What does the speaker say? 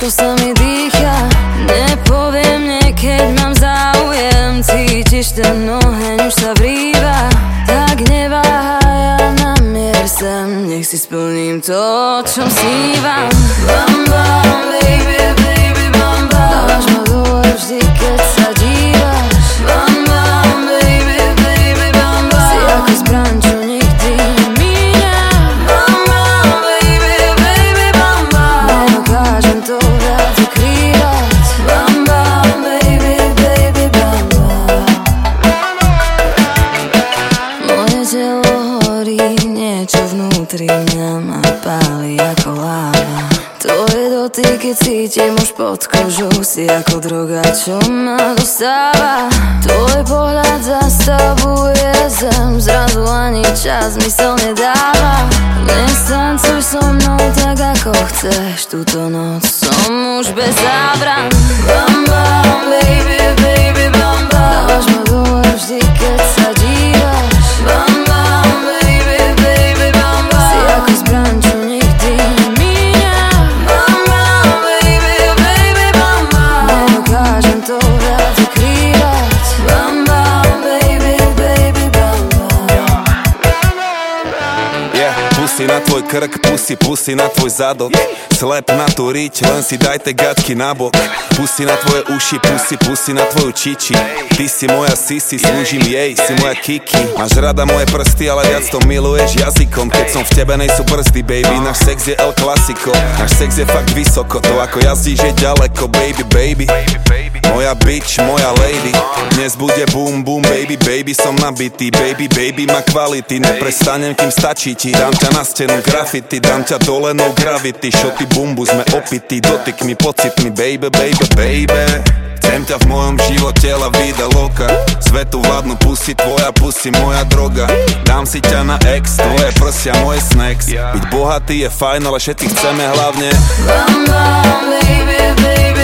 ťažko sa mi dýcha. Nepoviem nie, keď mám záujem. Cítiš ten oheň, už sa vrýva. Tak neváhaj a namier sem. Nech si splním to, čo snívam mňa ma páli ako láva Tvoje dotyky cítim už pod kožou Si ako droga, čo ma dostáva. Tvoj pohľad zastavuje zem Zrazu ani čas mysel nedáva. Nestancuj so mnou tak ako chceš Túto noc som už bez zábran. Bam, na tvoj krk, pusy, pusy na tvoj zadok. Slep na tú riť, len si dajte gatky nabok Pusy na tvoje uši, pusy, pusy na tvoju čiči. Ty si moja sisi, slúžim jej, si moja kiki. Máš rada moje prsty, ale viac to miluješ jazykom. Keď som v tebe, nejsú brzdy, baby Náš sex je El Clasico, náš sex je fakt vysoko To ako jazdíš je ďaleko, baby, baby moja bitch, moja lady. Dnes bude boom boom baby baby Som nabitý. Baby baby má kvality Neprestanem kým stačí ti. Dám ťa na stenu graffiti Dám ťa dole no gravity. Šoty bumbu sme opití Dotykmi pocitmi baby baby baby. Chcem ťa v mojom živote, la vida loka Svetu vládnu pusy, tvoja pusy, moja droga. Dám si ťa na ex, tvoje prsia, moje snacks. Byť bohatý je fajn, ale všetci chceme hlavne. Bam, bam, baby, baby,